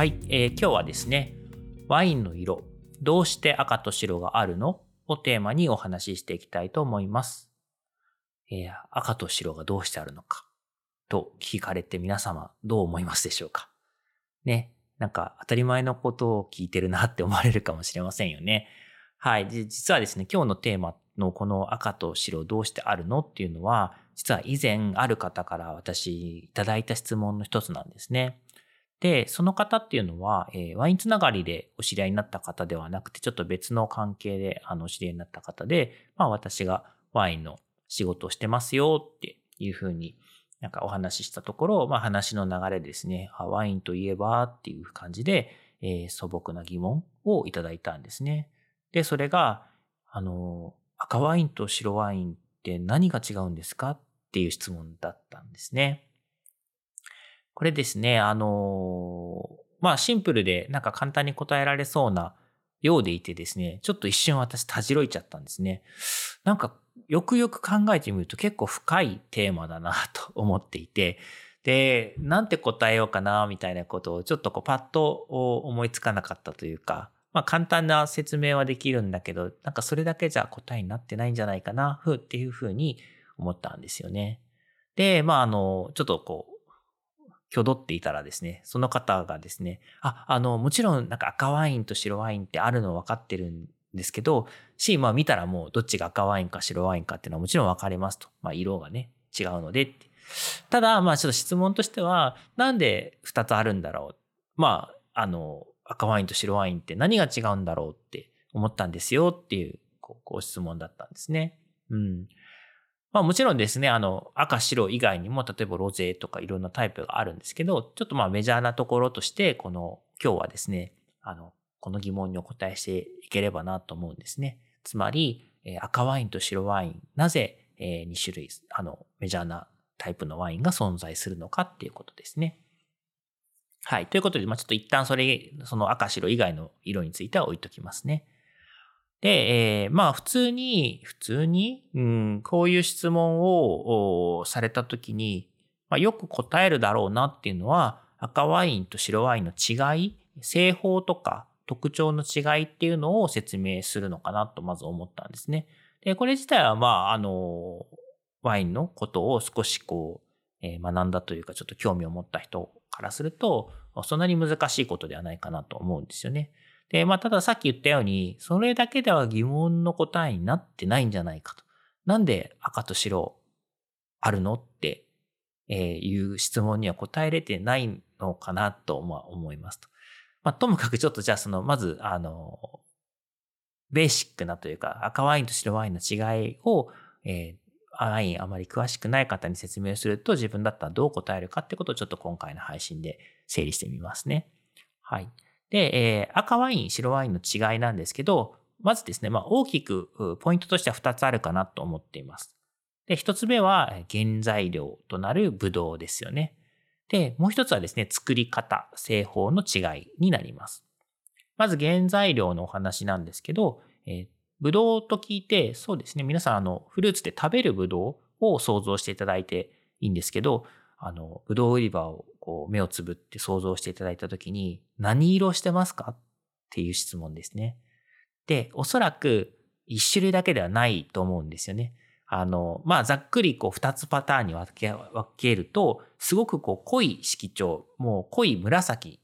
はい、えー今日はですね、ワインの色、どうして赤と白があるの？をテーマにお話ししていきたいと思います。えー赤と白がどうしてあるのか？と聞かれて皆様どう思いますでしょうか？ね、なんか当たり前のことを聞いてるなって思われるかもしれませんよね。はい、で実はですね、今日のテーマのこの赤と白どうしてあるの？っていうのは、実は以前ある方から私いただいた質問の一つなんですね。で、その方っていうのは、えーワインつながりでお知り合いになった方ではなくて、ちょっと別の関係であのお知り合いになった方で、まあ私がワインの仕事をしてますよっていうふうになんかお話ししたところ、まあ話の流れですね、あワインといえばっていう感じで、えー素朴な疑問をいただいたんですね。で、それが、あの、赤ワインと白ワインって何が違うんですかっていう質問だったんですね。これですね、あのまあシンプルでなんか簡単に答えられそうなようでいてですね、ちょっと一瞬私たじろいちゃったんですね。なんかよくよく考えてみると結構深いテーマだなと思っていて、で、なんて答えようかなみたいなことをちょっとこうパッと思いつかなかったというか、まあ簡単な説明はできるんだけど、なんかそれだけじゃ答えになってないんじゃないかな、ふっていうふうに思ったんですよね。で、まああの、ちょっとこう、挙動っていたらですね、その方がですね、あ、あの、もちろんなんか赤ワインと白ワインってあるの分かってるんですけど、し、まあ見たらもうどっちが赤ワインか白ワインかっていうのはもちろん分かりますと。まあ色がね、違うのでって。ただ、まあちょっと質問としては、なんで2つあるんだろう？まあ、あの、赤ワインと白ワインって何が違うんだろうって思ったんですよっていうこうご質問だったんですね。うん。まあもちろんですね、あの、赤白以外にも、例えばロゼとかいろんなタイプがあるんですけど、ちょっとまあメジャーなところとして、この、今日はですね、あの、この疑問にお答えしていければなと思うんですね。つまり、え赤ワインと白ワイン、なぜ、え2種類、あの、メジャーなタイプのワインが存在するのかっていうことですね。はい。ということで、まあちょっと一旦それ、その赤白以外の色については置いときますね。で、えーまあ普通に、普通に、うん、こういう質問をされたときに、まあ、よく答えるだろうなっていうのは、赤ワインと白ワインの違い、製法とか特徴の違いっていうのを説明するのかなとまず思ったんですね。で、これ自体はまあ、あの、ワインのことを少しこう、えー学んだというかちょっと興味を持った人からすると、そんなに難しいことではないかなと思うんですよね。で、まあ、たださっき言ったように、それだけでは疑問の答えになってないんじゃないかと。なんで赤と白あるのってえいう質問には答えれてないのかなとま思いますと。まあ、ともかくちょっとじゃあその、まず、あの、ベーシックなというか、赤ワインと白ワインの違いを、えーワインあまり詳しくない方に説明すると自分だったらどう答えるかってことをちょっと今回の配信で整理してみますね。はい。で、えー赤ワイン、白ワインの違いなんですけど、まずですね、まあ、大きくポイントとしては2つあるかなと思っています。で、1つ目は原材料となるブドウですよね。で、もう1つはですね、作り方、製法の違いになります。まず原材料のお話なんですけど、えーブドウと聞いて、そうですね、皆さん、あの、フルーツで食べるブドウを想像していただいていいんですけど、あの、ブドウ売り場をこう目をつぶって想像していただいたときに、何色してますかっていう質問ですね。で、おそらく一種類だけではないと思うんですよね。あの、まあ、ざっくりこう二つパターンに分け分けると、すごくこう濃い色調、もう濃い紫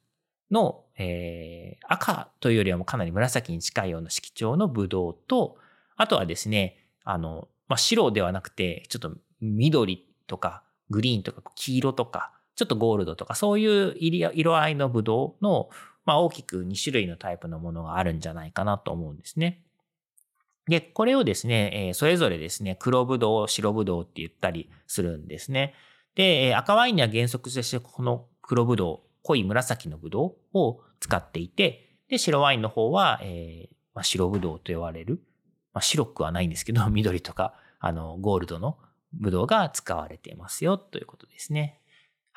の、えー赤というよりはもうかなり紫に近いような色調のブドウと、あとはですね、あの、まあ、白ではなくて、ちょっと緑とかグリーンとか黄色とか、ちょっとゴールドとか、そういう色合いのブドウの、まあ、大きく2種類のタイプのものがあるんじゃないかなと思うんですね。で、これをですね、え、それぞれですね、黒ぶどう、白ぶどうって言ったりするんですね。で、赤ワインには原則としてこの黒ぶどう、濃い紫のぶどうを使っていて、で、白ワインの方は、えーまあ、白ぶどうと呼ばれる、まあ、白くはないんですけど、緑とか、あの、ゴールドのぶどうが使われていますよということですね。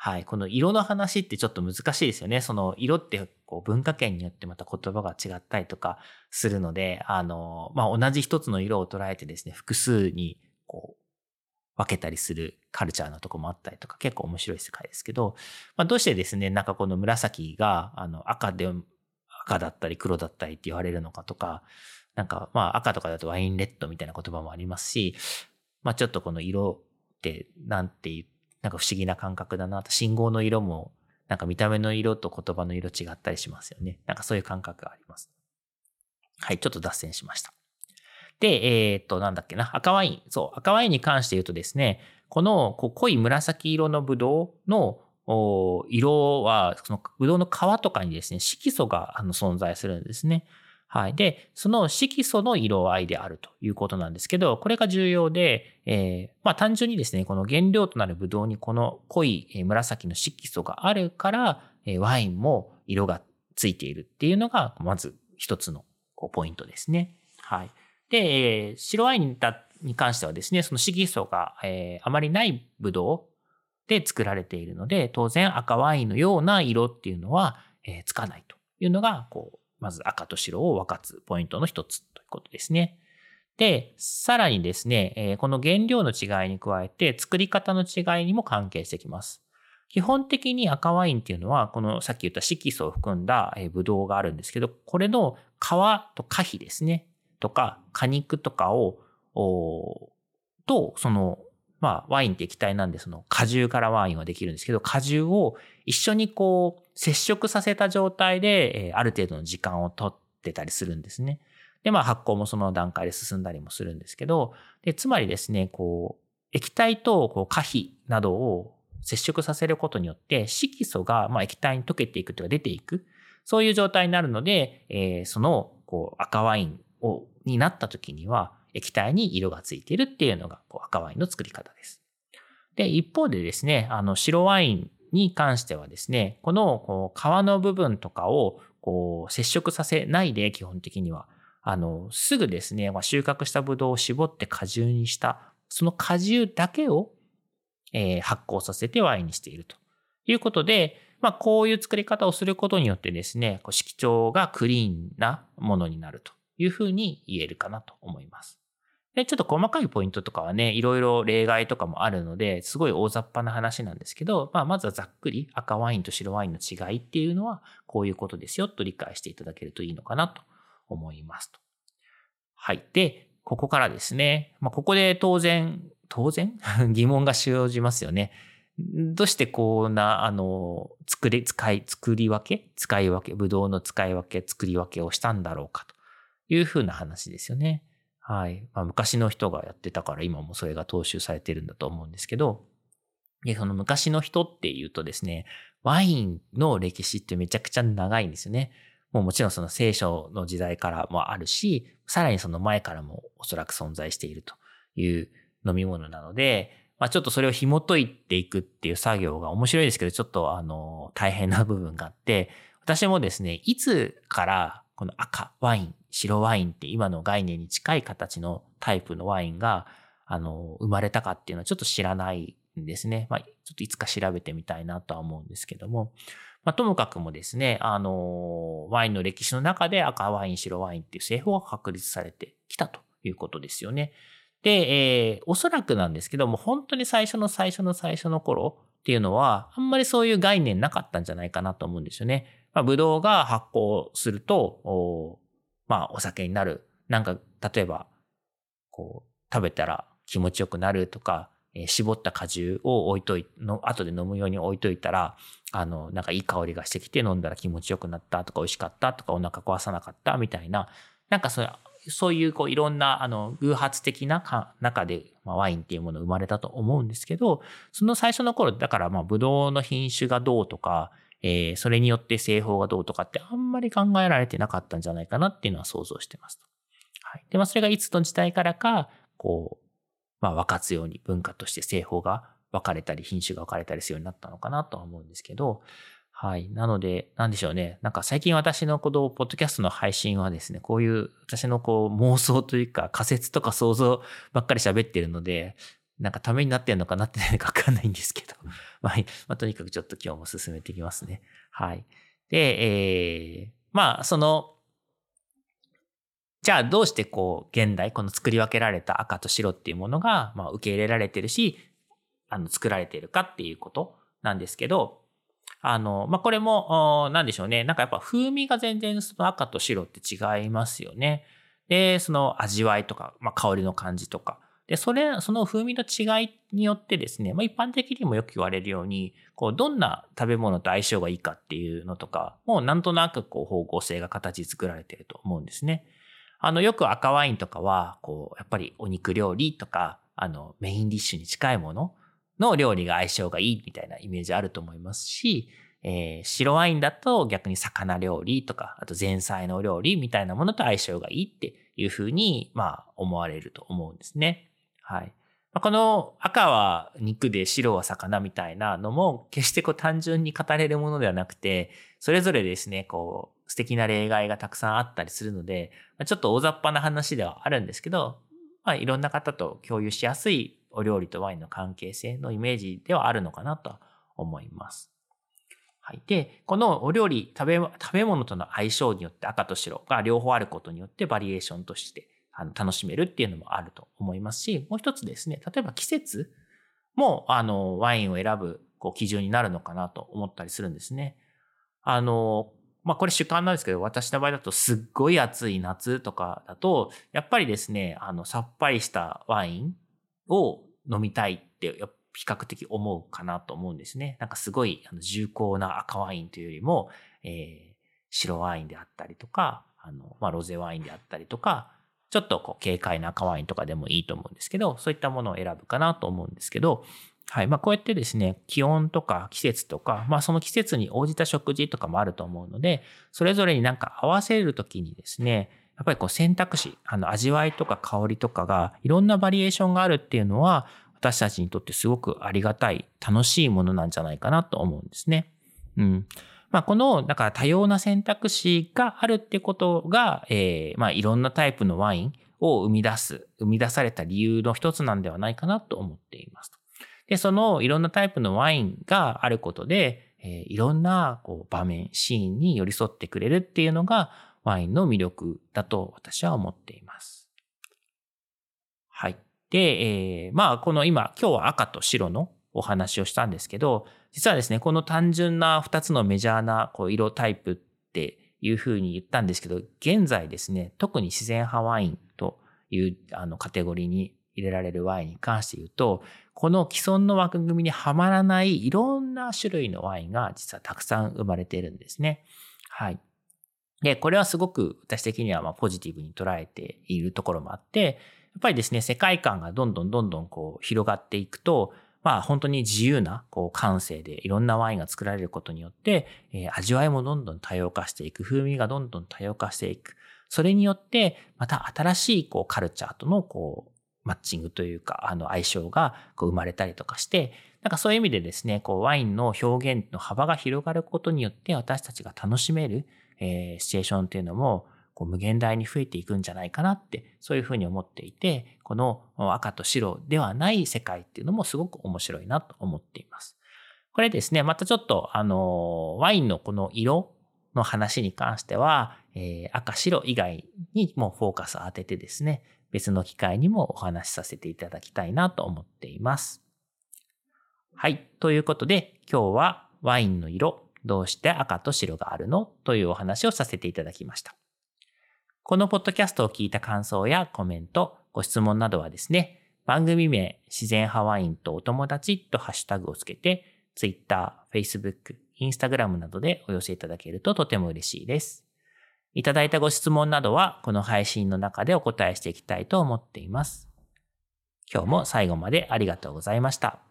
はい。この色の話ってちょっと難しいですよね。その色ってこう文化圏によってまた言葉が違ったりとかするので、あの、まあ、同じ一つの色を捉えてですね、複数にこう分けたりするカルチャーのとこもあったりとか結構面白い世界ですけど、まあ、どうしてですね、なんかこの紫があの赤で、赤だったり黒だったりって言われるのかとか、なんかまあ赤とかだとワインレッドみたいな言葉もありますし、まあちょっとこの色ってなんて言ってなんか不思議な感覚だなと。信号の色も、なんか見た目の色と言葉の色違ったりしますよね。なんかそういう感覚があります。はい、ちょっと脱線しました。で、えー、っと、なんだっけな、赤ワイン。そう、赤ワインに関して言うとですね、このこう濃い紫色のブドウの色は、そのブドウの皮とかにですね、色素があの存在するんですね。はい。で、その色素の色合いであるということなんですけど、これが重要で、えー、まあ単純にですね、この原料となるブドウにこの濃い紫の色素があるから、ワインも色がついているっていうのが、まず一つのポイントですね。はい。で、白ワインに関してはですね、その色素が、え、あまりないブドウで作られているので、当然赤ワインのような色っていうのは、え、つかないというのが、こう、まず赤と白を分かつポイントの一つということですね。で、さらにですね、この原料の違いに加えて作り方の違いにも関係してきます。基本的に赤ワインっていうのは、このさっき言った色素を含んだブドウがあるんですけど、これの皮と果皮ですね、とか果肉とかを、と、そのまあ、ワインって液体なんで、その果汁からワインはできるんですけど、果汁を一緒にこう、接触させた状態で、え、ある程度の時間をとってたりするんですね。で、まあ、発酵もその段階で進んだりもするんですけど、で、つまりですね、こう、液体とこう果皮などを接触させることによって、色素がま液体に溶けていくというか出ていく。そういう状態になるので、え、そのこう赤ワインをになった時には、液体に色がついているっていうのがこう赤ワインの作り方です。で、一方でですね、あの白ワインに関してはですね、この皮の部分とかをこう接触させないで基本的には、あの、すぐですね、ま、収穫したブドウを絞って果汁にした、その果汁だけを、発酵させてワインにしているということで、まあ、こういう作り方をすることによってですね、こう色調がクリーンなものになるというふうに言えるかなと思います。で、ちょっと細かいポイントとかはね、いろいろ例外とかもあるので、すごい大雑把な話なんですけど、まあ、まずはざっくり赤ワインと白ワインの違いっていうのは、こういうことですよと理解していただけるといいのかなと思いますと。はい。で、ここからですね、まあ、ここで当然、当然？疑問が生じますよね。どうしてこんな、あの、作り、使い、作り分け？使い分け、ぶどうの使い分け、作り分けをしたんだろうかというふうな話ですよね。はい。まあ、昔の人がやってたから今もそれが踏襲されてるんだと思うんですけど、で、その昔の人っていうとですね、ワインの歴史ってめちゃくちゃ長いんですよね。もうもちろんその聖書の時代からもあるし、さらにその前からもおそらく存在しているという飲み物なので、まあちょっとそれを紐解いていくっていう作業が面白いですけど、ちょっとあの、大変な部分があって、私もですね、いつからこの赤ワイン白ワインって今の概念に近い形のタイプのワインが、あの、生まれたかっていうのはちょっと知らないんですね。まあ、ちょっといつか調べてみたいなとは思うんですけども、まあ、ともかくもですね、あの、ワインの歴史の中で赤ワイン、白ワインっていう製法が確立されてきたということですよね。で、えー、おそらくなんですけども、本当に最初の最初の最初の頃っていうのは、あんまりそういう概念なかったんじゃないかなと思うんですよね。まあ、ブドウが発酵すると、まあお酒になる。なんか、例えば、こう、食べたら気持ちよくなるとか、えー、絞った果汁を置いといの、後で飲むように置いといたら、あの、なんかいい香りがしてきて飲んだら気持ちよくなったとか美味しかったとかお腹壊さなかったみたいな、なんかそうそういうこういろんなあの偶発的なか中で、まあ、ワインっていうもの生まれたと思うんですけど、その最初の頃、だからまあブドウの品種がどうとか、えー、それによって製法がどうとかってあんまり考えられてなかったんじゃないかなっていうのは想像してます。はい。で、まあそれがいつの時代からか、こう、まあ分かつように文化として製法が分かれたり、品種が分かれたりするようになったのかなとは思うんですけど、はい。なので、なんでしょうね。なんか最近私のこのポッドキャストの配信はですね、こういう私のこう妄想というか仮説とか想像ばっかり喋ってるので、なんかためになってんのかなってないのかわかんないんですけど、まあ、とにかくちょっと今日も進めていきますね。はい。で、えー、まあ、その、じゃあどうしてこう、現代、この作り分けられた赤と白っていうものが、まあ、受け入れられてるし、あの、作られてるかっていうことなんですけど、あの、まあ、これも、なんでしょうね。なんかやっぱ風味が全然その赤と白って違いますよね。で、その味わいとか、まあ、香りの感じとか。で、それ、その風味の違いによってですね、まあ、一般的にもよく言われるように、こう、どんな食べ物と相性がいいかっていうのとか、もうなんとなくこう方向性が形作られてると思うんですね。あの、よく赤ワインとかは、こう、やっぱりお肉料理とか、あの、メインディッシュに近いものの料理が相性がいいみたいなイメージあると思いますし、えー、白ワインだと逆に魚料理とか、あと前菜の料理みたいなものと相性がいいっていうふうに、まあ、思われると思うんですね。はい。この赤は肉で白は魚みたいなのも決してこう単純に語れるものではなくて、それぞれですね、こう素敵な例外がたくさんあったりするので、ちょっと大雑把な話ではあるんですけど、まあいろんな方と共有しやすいお料理とワインの関係性のイメージではあるのかなと思います。はい。で、このお料理、食べ、食べ物との相性によって赤と白が両方あることによってバリエーションとしてあの楽しめるっていうのもあると思いますし、もう一つですね、例えば季節もあのワインを選ぶこう基準になるのかなと思ったりするんですね。あの、まあこれ主観なんですけど、私の場合だとすっごい暑い夏とかだと、やっぱりですね、あのさっぱりしたワインを飲みたいって比較的思うかなと思うんですね。なんかすごい重厚な赤ワインというよりも、えー、白ワインであったりとか、あの、まあ、ロゼワインであったりとか、ちょっとこう軽快な赤ワインとかでもいいと思うんですけど、そういったものを選ぶかなと思うんですけど、はい。まあ、こうやってですね、気温とか季節とか、まあ、その季節に応じた食事とかもあると思うので、それぞれになんか合わせるときにですね、やっぱりこう選択肢、あの味わいとか香りとかがいろんなバリエーションがあるっていうのは、私たちにとってすごくありがたい、楽しいものなんじゃないかなと思うんですね。うん。まあ、この、だから多様な選択肢があるってことが、えー、まあ、いろんなタイプのワインを生み出す、生み出された理由の一つなんではないかなと思っています。で、そのいろんなタイプのワインがあることで、えー、いろんなこう場面、シーンに寄り添ってくれるっていうのがワインの魅力だと私は思っています。はい。で、えー、まあ、この今、今日は赤と白のお話をしたんですけど、実はですね、この単純な2つのメジャーなこう色タイプっていうふうに言ったんですけど、現在ですね、特に自然派ワインというあのカテゴリーに入れられるワインに関して言うと、この既存の枠組みにはまらないいろんな種類のワインが実はたくさん生まれているんですね。はい。で、これはすごく私的にはまポジティブに捉えているところもあって、やっぱりですね、世界観がどんどんどんどんこう広がっていくと、まあ本当に自由なこう感性でいろんなワインが作られることによって、えー、味わいもどんどん多様化していく、風味がどんどん多様化していく。それによって、また新しいこうカルチャーとのこうマッチングというか、あの相性がこう生まれたりとかして、なんかそういう意味でですね、こうワインの表現の幅が広がることによって私たちが楽しめる、えー、シチュエーションっていうのもこう無限大に増えていくんじゃないかなって、そういうふうに思っていて、この赤と白ではない世界っていうのもすごく面白いなと思っています。これですね、またちょっと、あの、ワインのこの色の話に関しては、えー、赤白以外にもフォーカスを当ててですね、別の機会にもお話しさせていただきたいなと思っています。はい。ということで、今日はワインの色、どうして赤と白があるの？というお話をさせていただきました。このポッドキャストを聞いた感想やコメント、ご質問などはですね、番組名、自然派ワインとお友達とハッシュタグをつけて、Twitter、Facebook、Instagram などでお寄せいただけるととても嬉しいです。いただいたご質問などは、この配信の中でお答えしていきたいと思っています。今日も最後までありがとうございました。